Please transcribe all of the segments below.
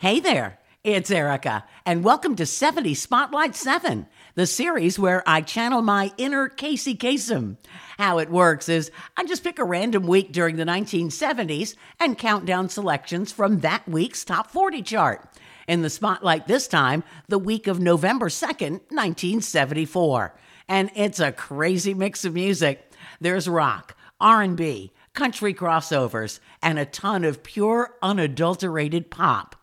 Hey there, it's Erica, and welcome to 70 Spotlight 7, the series where I channel my inner Casey Kasem. How it works is I just pick a random week during the 1970s and count down selections from that week's top 40 chart. In the spotlight this time, the week of November 2nd, 1974. And it's a crazy mix of music. There's rock, R&B, country crossovers, and a ton of pure unadulterated pop.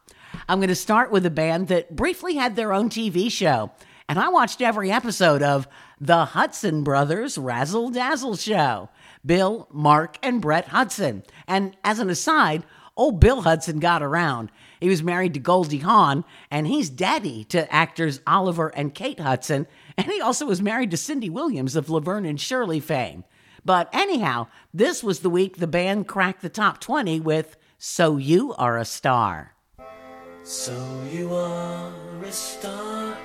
I'm going to start with a band that briefly had their own TV show, and I watched every episode of The Hudson Brothers Razzle Dazzle Show. Bill, Mark, and Brett Hudson. And as an aside, old Bill Hudson got around. He was married to Goldie Hawn, and he's daddy to actors Oliver and Kate Hudson, and he also was married to Cindy Williams of Laverne and Shirley fame. But anyhow, this was the week the band cracked the top 20 with So You Are a Star. So you are a star.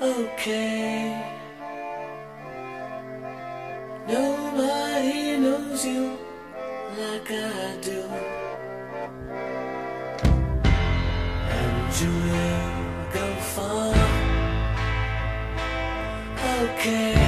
Okay. Nobody knows you like I do. And you will go far. Okay.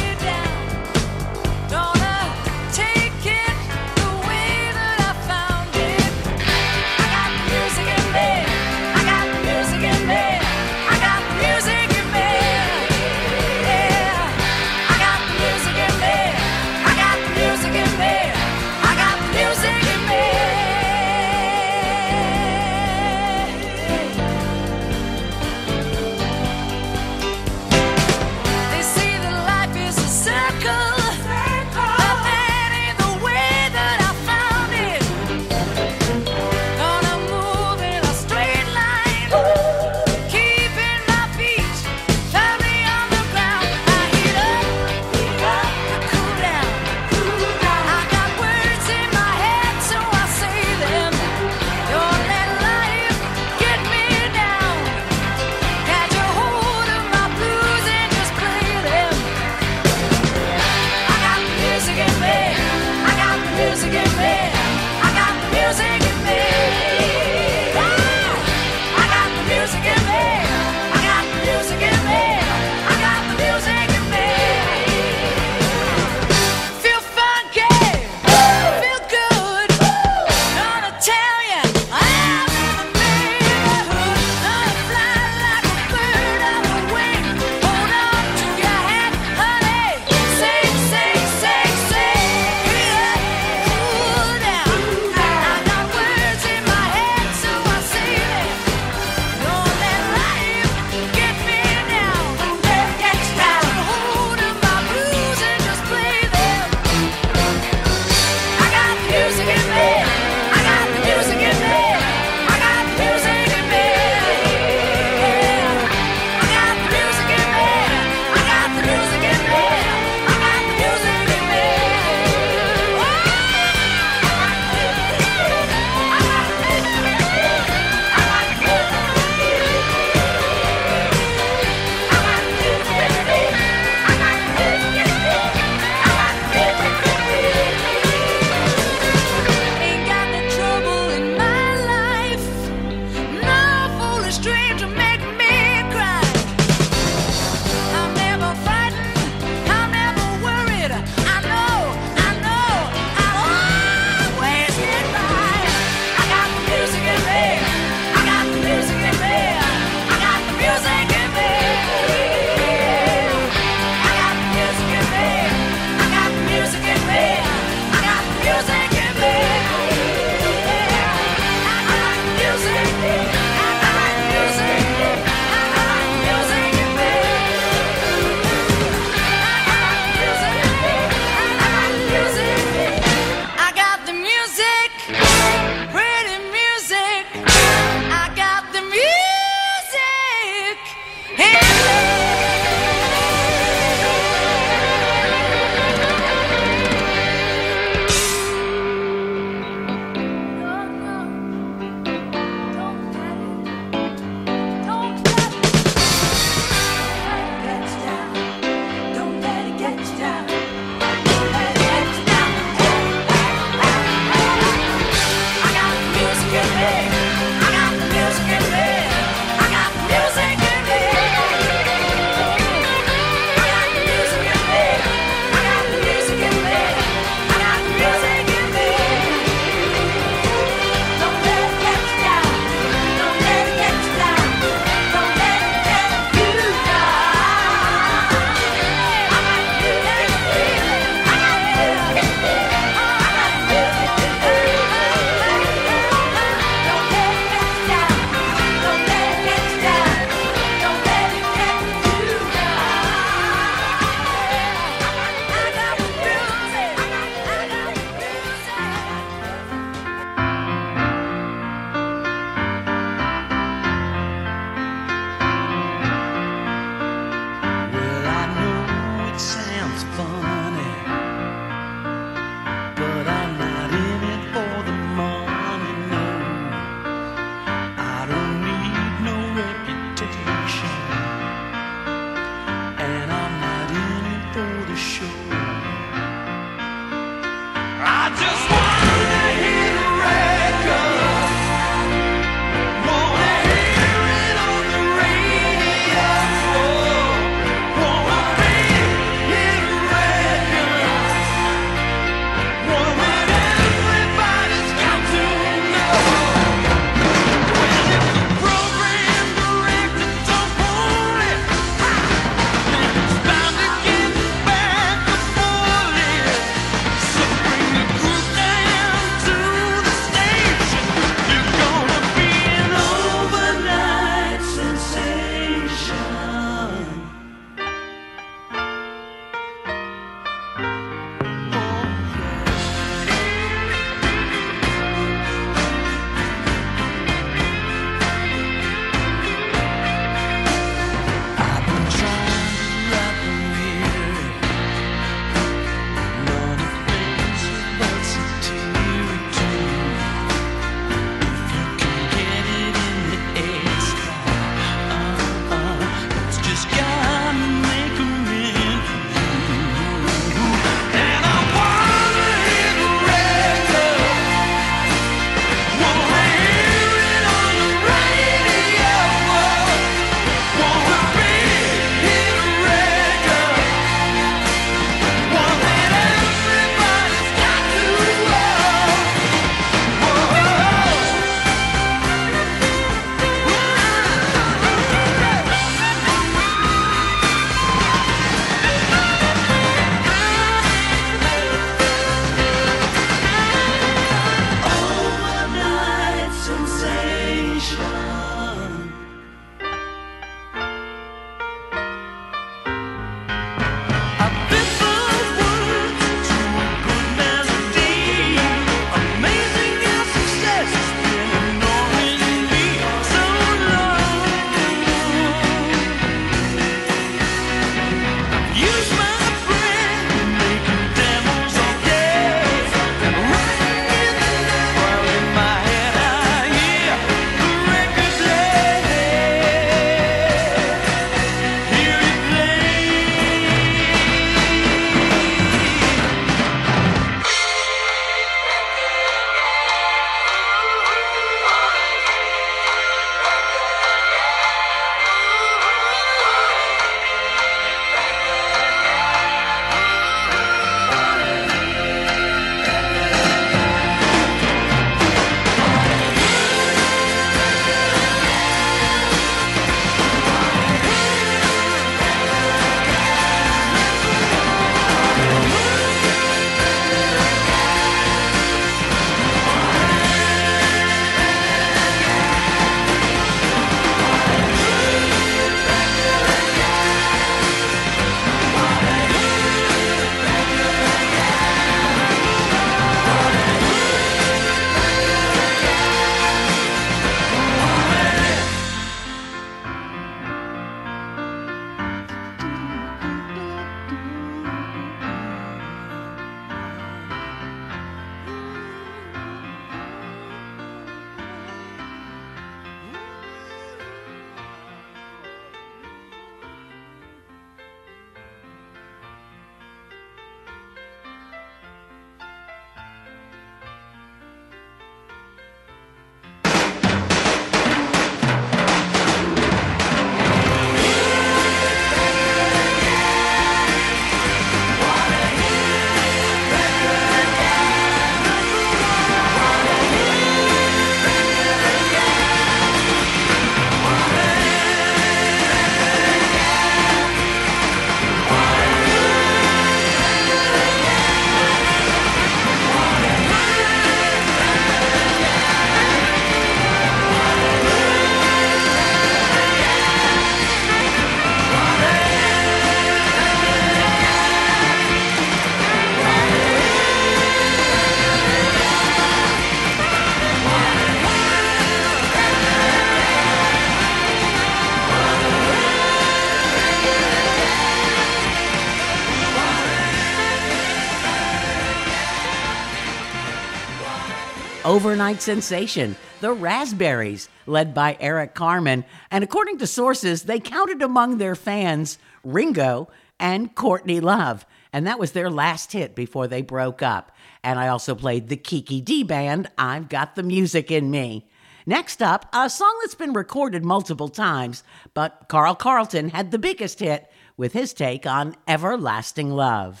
overnight sensation, the Raspberries, led by Eric Carmen. And according to sources, they counted among their fans Ringo and Courtney Love. And that was their last hit before they broke up. And I also played the Kiki Dee Band, I've Got the Music in Me. Next up, a song that's been recorded multiple times, but Carl Carlton had the biggest hit with his take on Everlasting Love.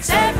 Seven.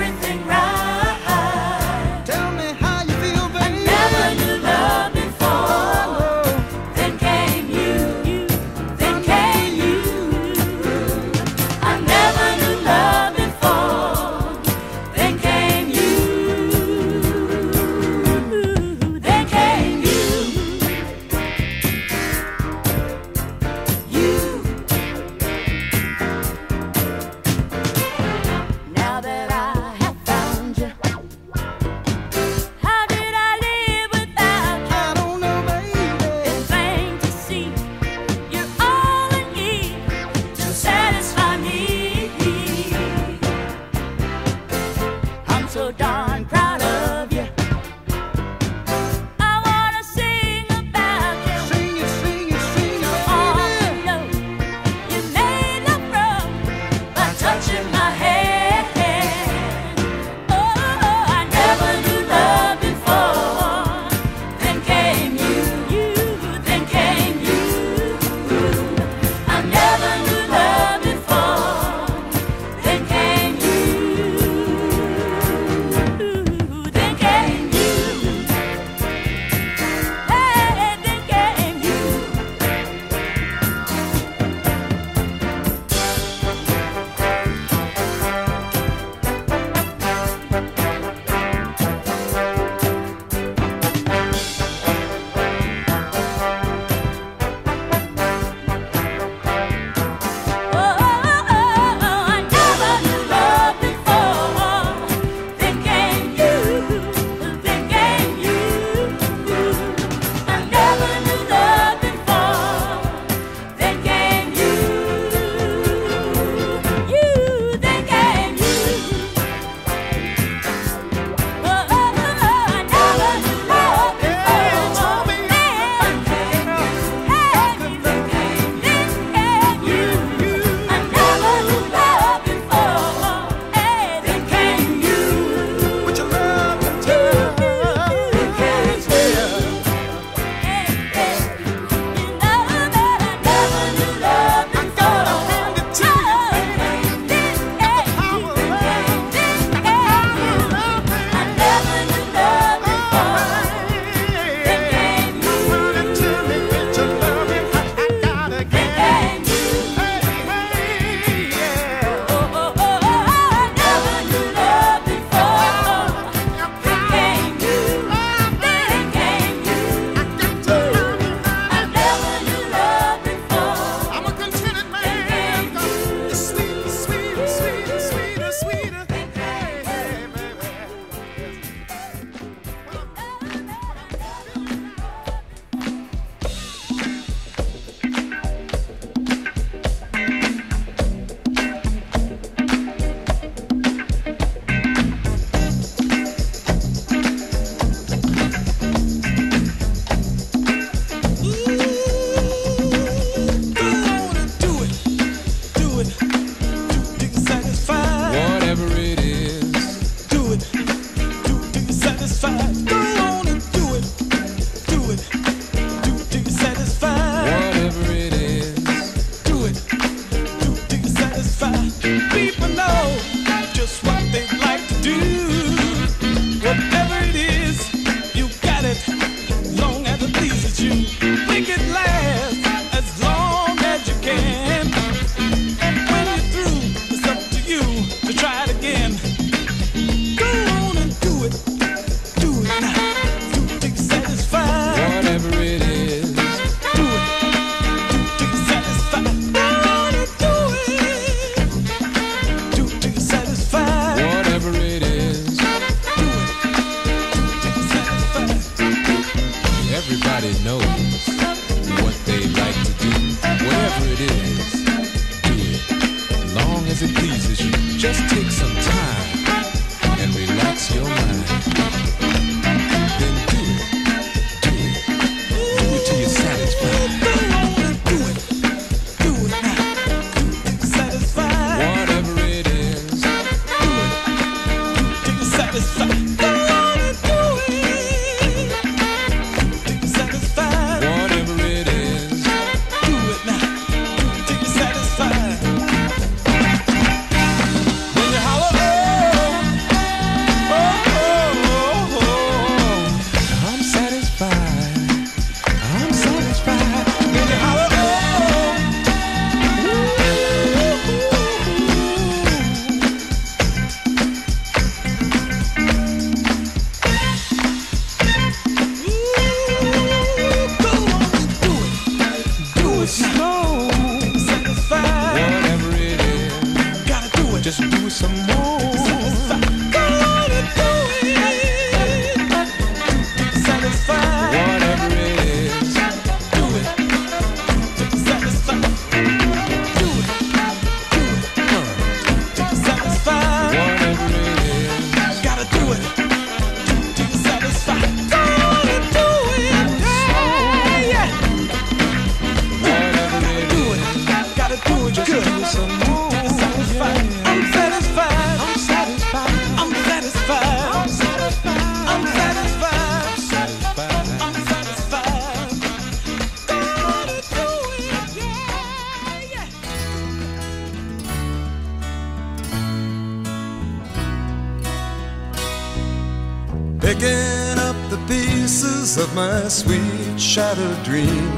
Picking up the pieces of my sweet shattered dream.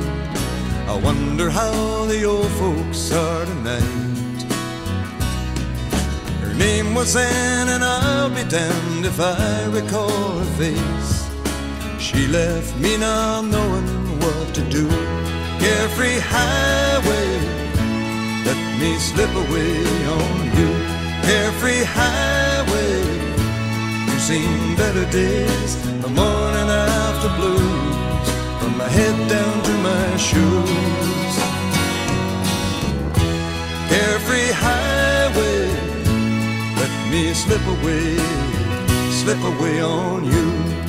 I wonder how the old folks are tonight. Her name was Anne, and I'll be damned if I recall her face. She left me not knowing what to do. Carefree highway, let me slip away on you. Carefree highway. Seen better days, the morning after blues, from my head down to my shoes. Carefree highway, let me slip away, slip away on you.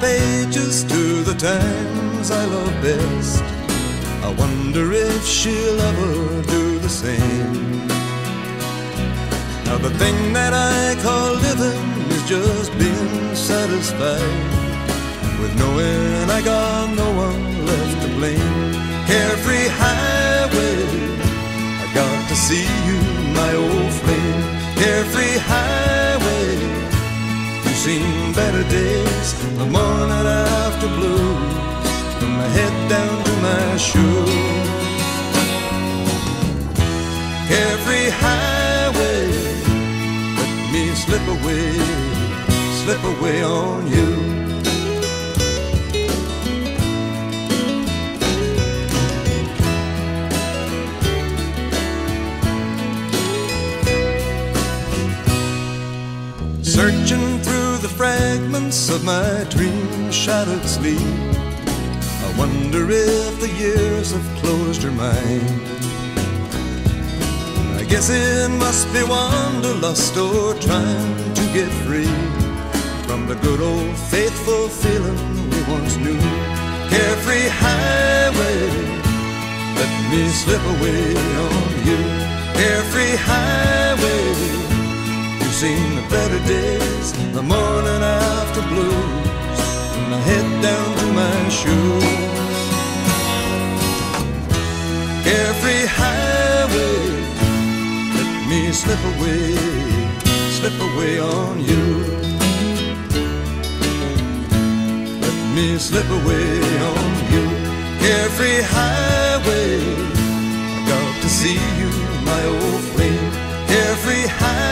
Pages to the times I love best. I wonder if she'll ever do the same. Now, the thing that I call living is just being satisfied with knowing I got no one left to blame. Carefree highway, I got to see you, my old flame. Carefree highway. Seen better days, the morning after blues, from my head down to my shoes. Carefree highway, let me slip away, slip away on you. Searching through the fragments of my dream shattered sleep. I wonder if the years have closed her mind. I guess it must be wanderlust or trying to get free from the good old faithful feeling we once knew. Carefree highway, let me slip away on you. Carefree highway. Seen the better days, the morning after blues, from my head down to my shoes. Carefree highway, let me slip away, slip away on you. Let me slip away on you. Carefree highway, I got to see you, my old flame. Carefree highway,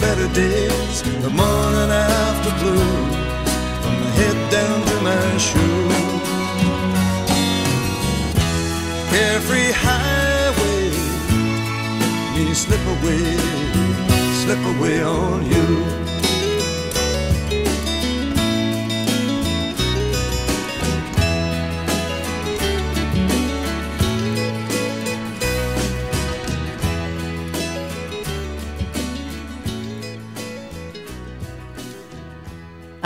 better days, the morning after blue, from my head down to my shoes. Carefree highway, me slip away, slip away on you.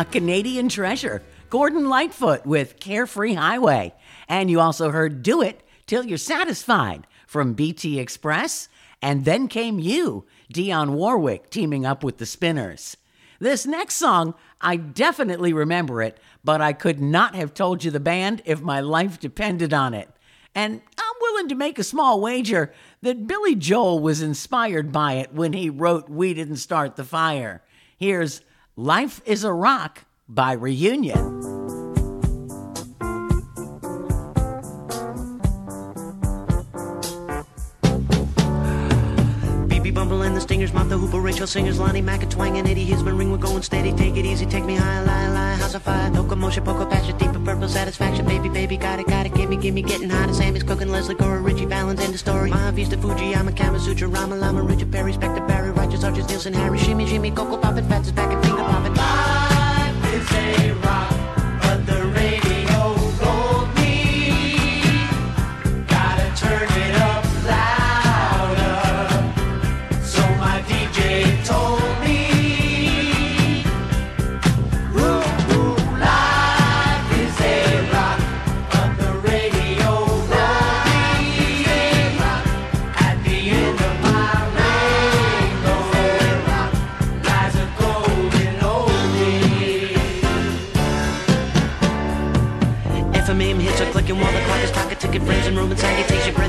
A Canadian treasure, Gordon Lightfoot with Carefree Highway. And you also heard Do It Till You're Satisfied from BT Express. And then came you, Dionne Warwick, teaming up with the Spinners. This next song, I definitely remember it, but I could not have told you the band if my life depended on it. And I'm willing to make a small wager that Billy Joel was inspired by it when he wrote We Didn't Start the Fire. Here's Life is a Rock by Reunion. Stingers, Martha Hooper, Rachel Singers, Lonnie Twang and Eddie Hisman, ring, we're going steady, take it easy, take me high, lie, lie, house of fire, locomotion, poco, passion, deeper purple satisfaction, baby, baby, got it, got it, gimme, gimme, getting hot, and Sammy's cooking, Lesley Gore, Ritchie Valens, end the story, Mahavishnu, Fuji, I'm a Kama Sutra, Rama Lama, Richard Perry, Spector, Barry, Righteous, Archies, Nilsson, Harry, Shimmy, Shimmy, Coco, Poppin', Fats is back and finger poppin'. Life is a rock, but the radio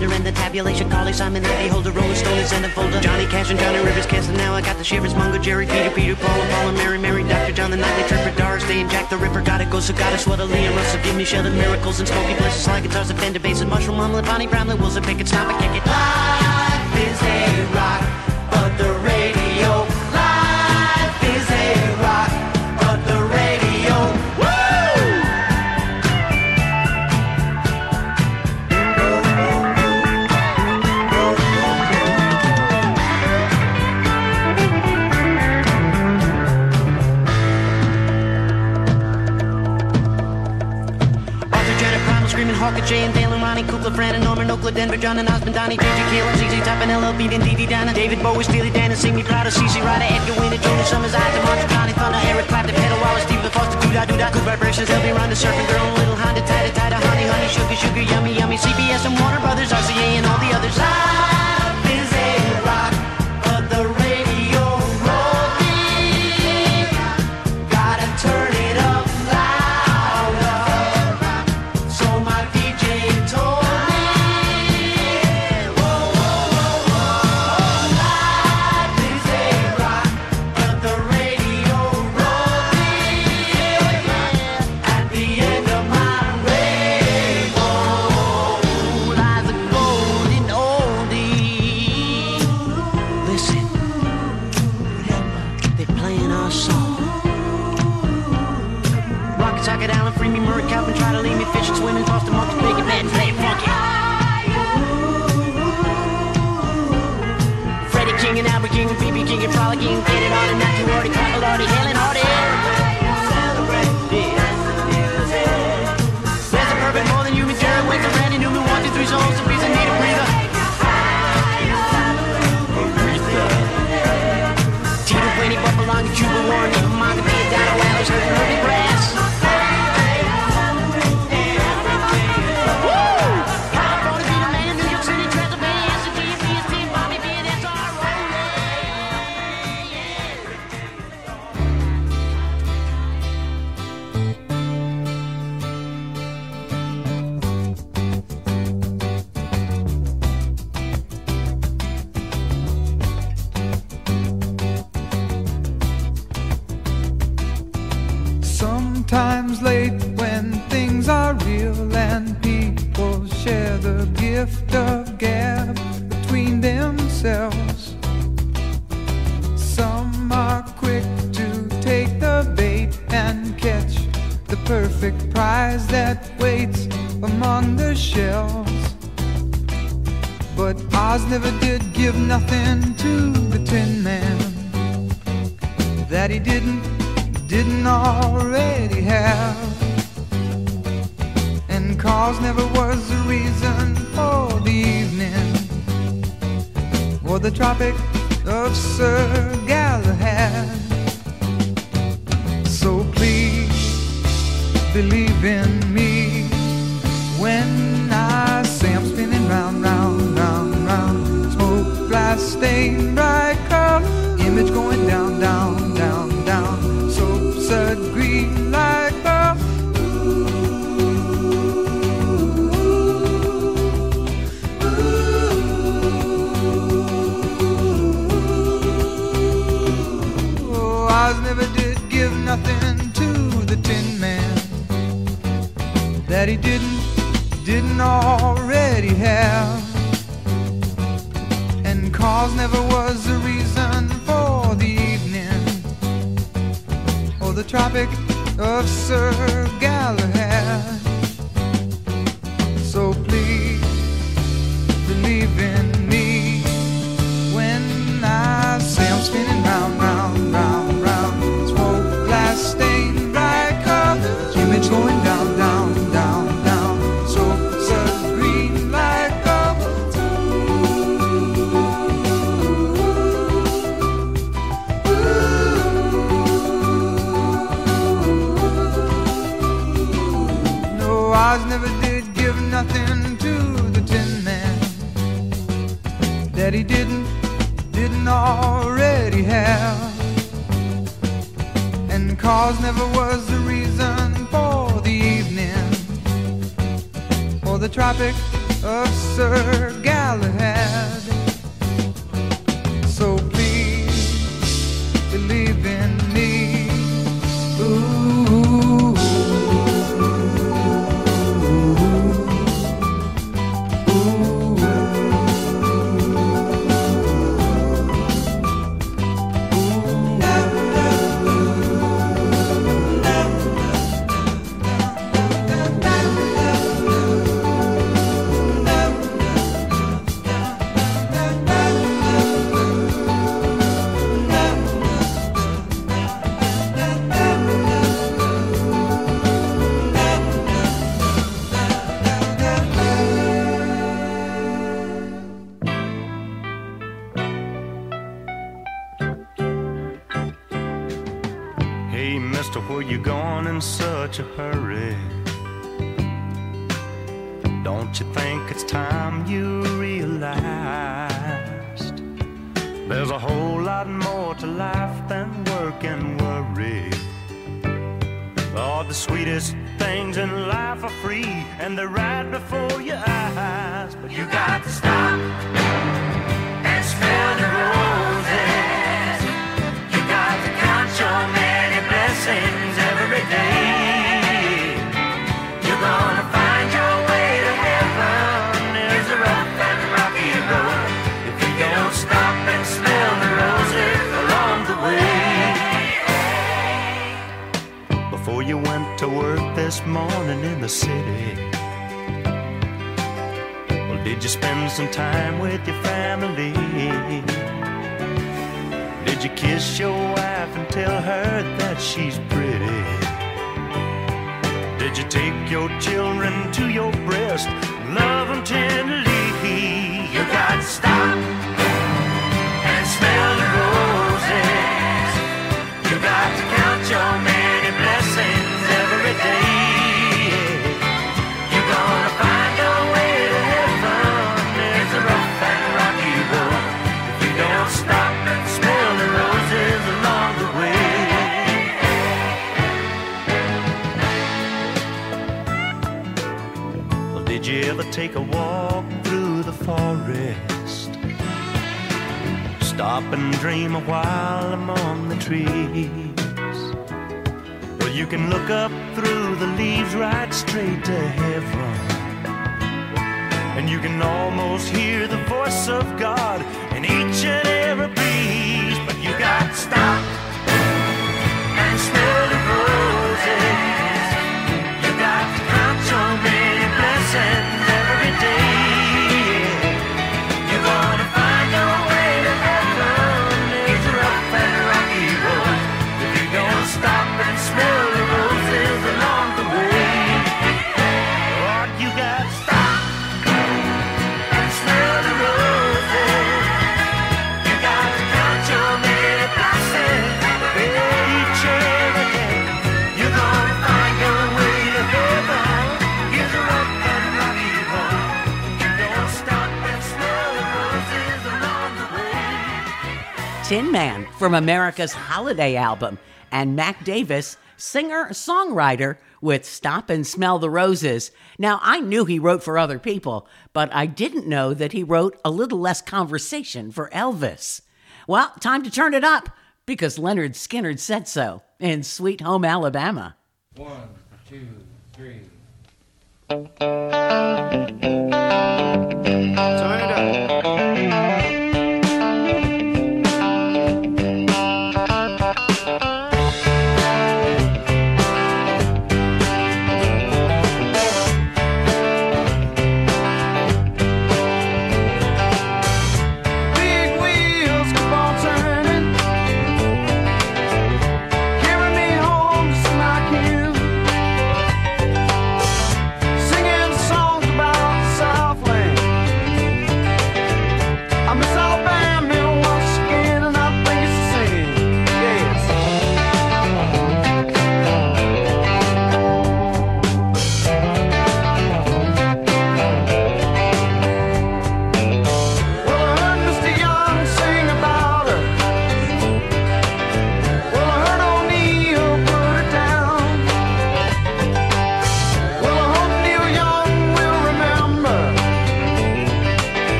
Brenda and the tabulation Carly Simon Andy Holder Rolling Stone is in the folder. Johnny Cash and Johnny Rivers canceling now I got the shivers. Mungo Jerry Peter Peter Paul and Paul and Mary Mary Dr. John the Nightly Tripper Doris Day and Jack the Ripper Gotta go so gotta sweat a Leon Russell. Give me Sheldon miracles and smoky blessings Like guitars and Fender basses Mushroom omelet Bonnie Brownlee Wilson Pickett Stop it kick it. Life is a rock screaming Hawker J and Dale and Ronnie Kukla, Fran and Norman Oakland, Denver, John and Osmond, Donnie, JJ Kayla, ZZ Top and LL Beat and Dee Donna, David Bowie, Steely Dan and Sing Me Proud of CC Ryder, Edgar Winter, Jonas Summers, Isaac Martin, Connie Thunder, Eric Clapton, Pedal Wallace, Stephen Foster, Doo-Dah Doo-Dah, Good Vibrations, LB Ronda, Surfing Girl, Little Honda, Tida Tida, Honey Honey, Sugar Sugar, Yummy Yummy, CBS and Warner Brothers, RCA and all the others. Life But Oz never did give nothing to the Tin Man that he didn't, didn't already have. And cause never was the reason for the evening or the Tropic of Sir Galahad. So please believe in me when Smoke, glass, stain, bright curl, image going down, down, down, down. Soap, sud, green, light pearl. Oh, Oz never did give nothing to the Tin Man that he didn't, didn't already have. Cause never was the reason for the evening or the Tropic of Sir Galahad. Cause never was the reason for the evening. Or the Tropic of Sir take a walk through the forest? Stop and dream a while among the trees. Well, you can look up through the leaves right straight to heaven. And you can almost hear the voice of God in each and every breeze. But you got to stop and smell the roses. You got to count your many blessings Tin Man from America's Holiday album, and Mac Davis, singer songwriter with Stop and Smell the Roses. Now, I knew he wrote for other people, but I didn't know that he wrote a little less conversation for Elvis. Well, time to turn it up because Lynyrd Skynyrd said so in Sweet Home Alabama. One, two, three. Turn it up.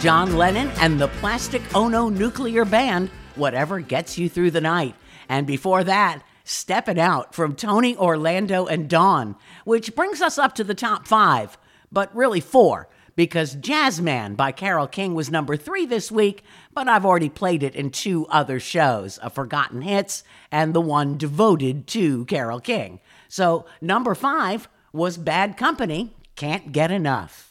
John Lennon and the Plastic Ono Nuclear Band, Whatever Gets You Through the Night. And before that, Steppin' Out from Tony Orlando and Dawn, which brings us up to the top five, but really four, because Jazzman by Carole King was number three this week, but I've already played it in two other shows, A Forgotten Hits and the one devoted to Carole King. So number five was Bad Company, Can't Get Enough.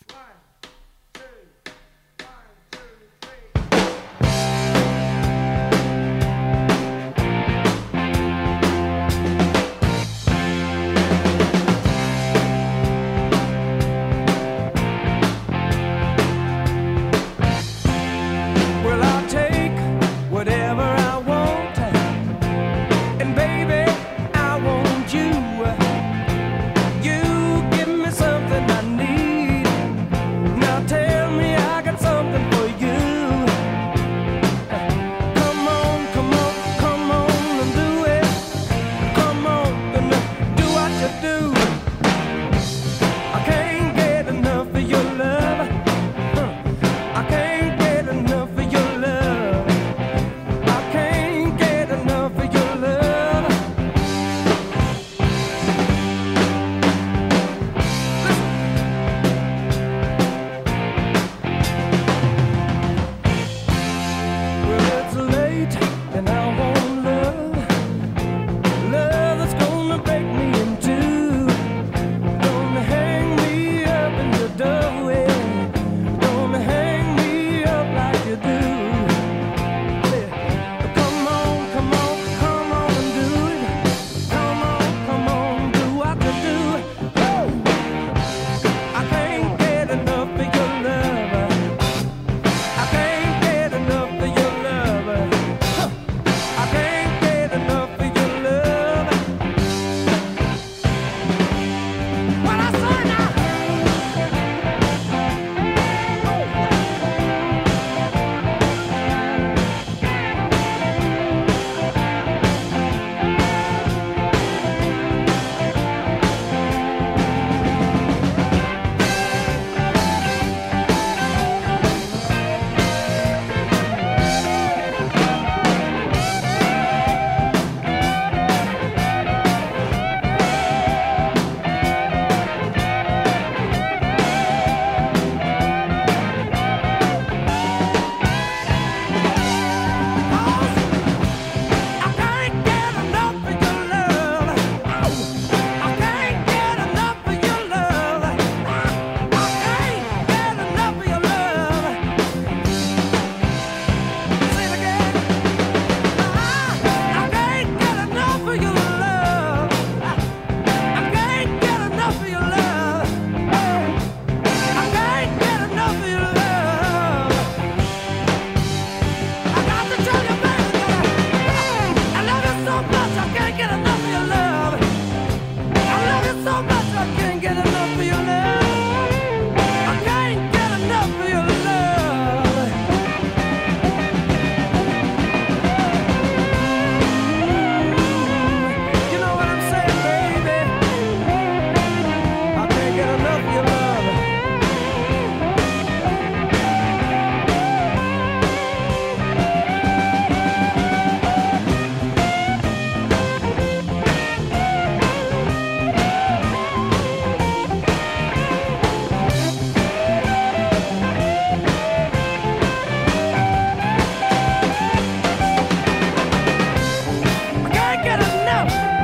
had enough.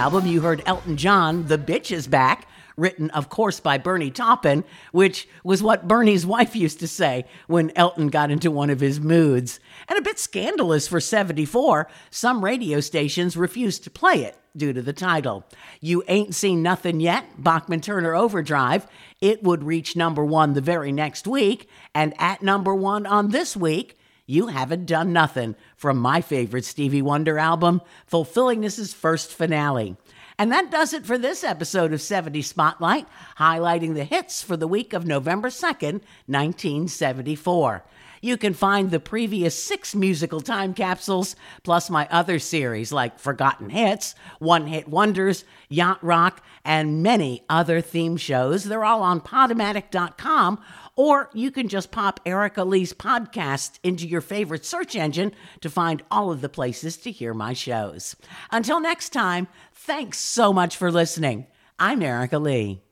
Album, you heard Elton John, The Bitch is Back, written, of course, by Bernie Taupin, which was what Bernie's wife used to say when Elton got into one of his moods. And a bit scandalous for 74, some radio stations refused to play it due to the title. You Ain't Seen Nothing Yet, Bachman Turner Overdrive. It would reach number one the very next week, and at number one on this week, you Haven't Done Nothing from my favorite Stevie Wonder album, Fulfillingness' First Finale. And that does it for this episode of 70 Spotlight, highlighting the hits for the week of November 2nd, 1974. You can find the previous six musical time capsules, plus my other series like Forgotten Hits, One Hit Wonders, Yacht Rock, and many other theme shows. They're all on Podomatic.com, or you can just pop Erica Lee's podcast into your favorite search engine to find all of the places to hear my shows. Until next time, thanks so much for listening. I'm Erica Lee.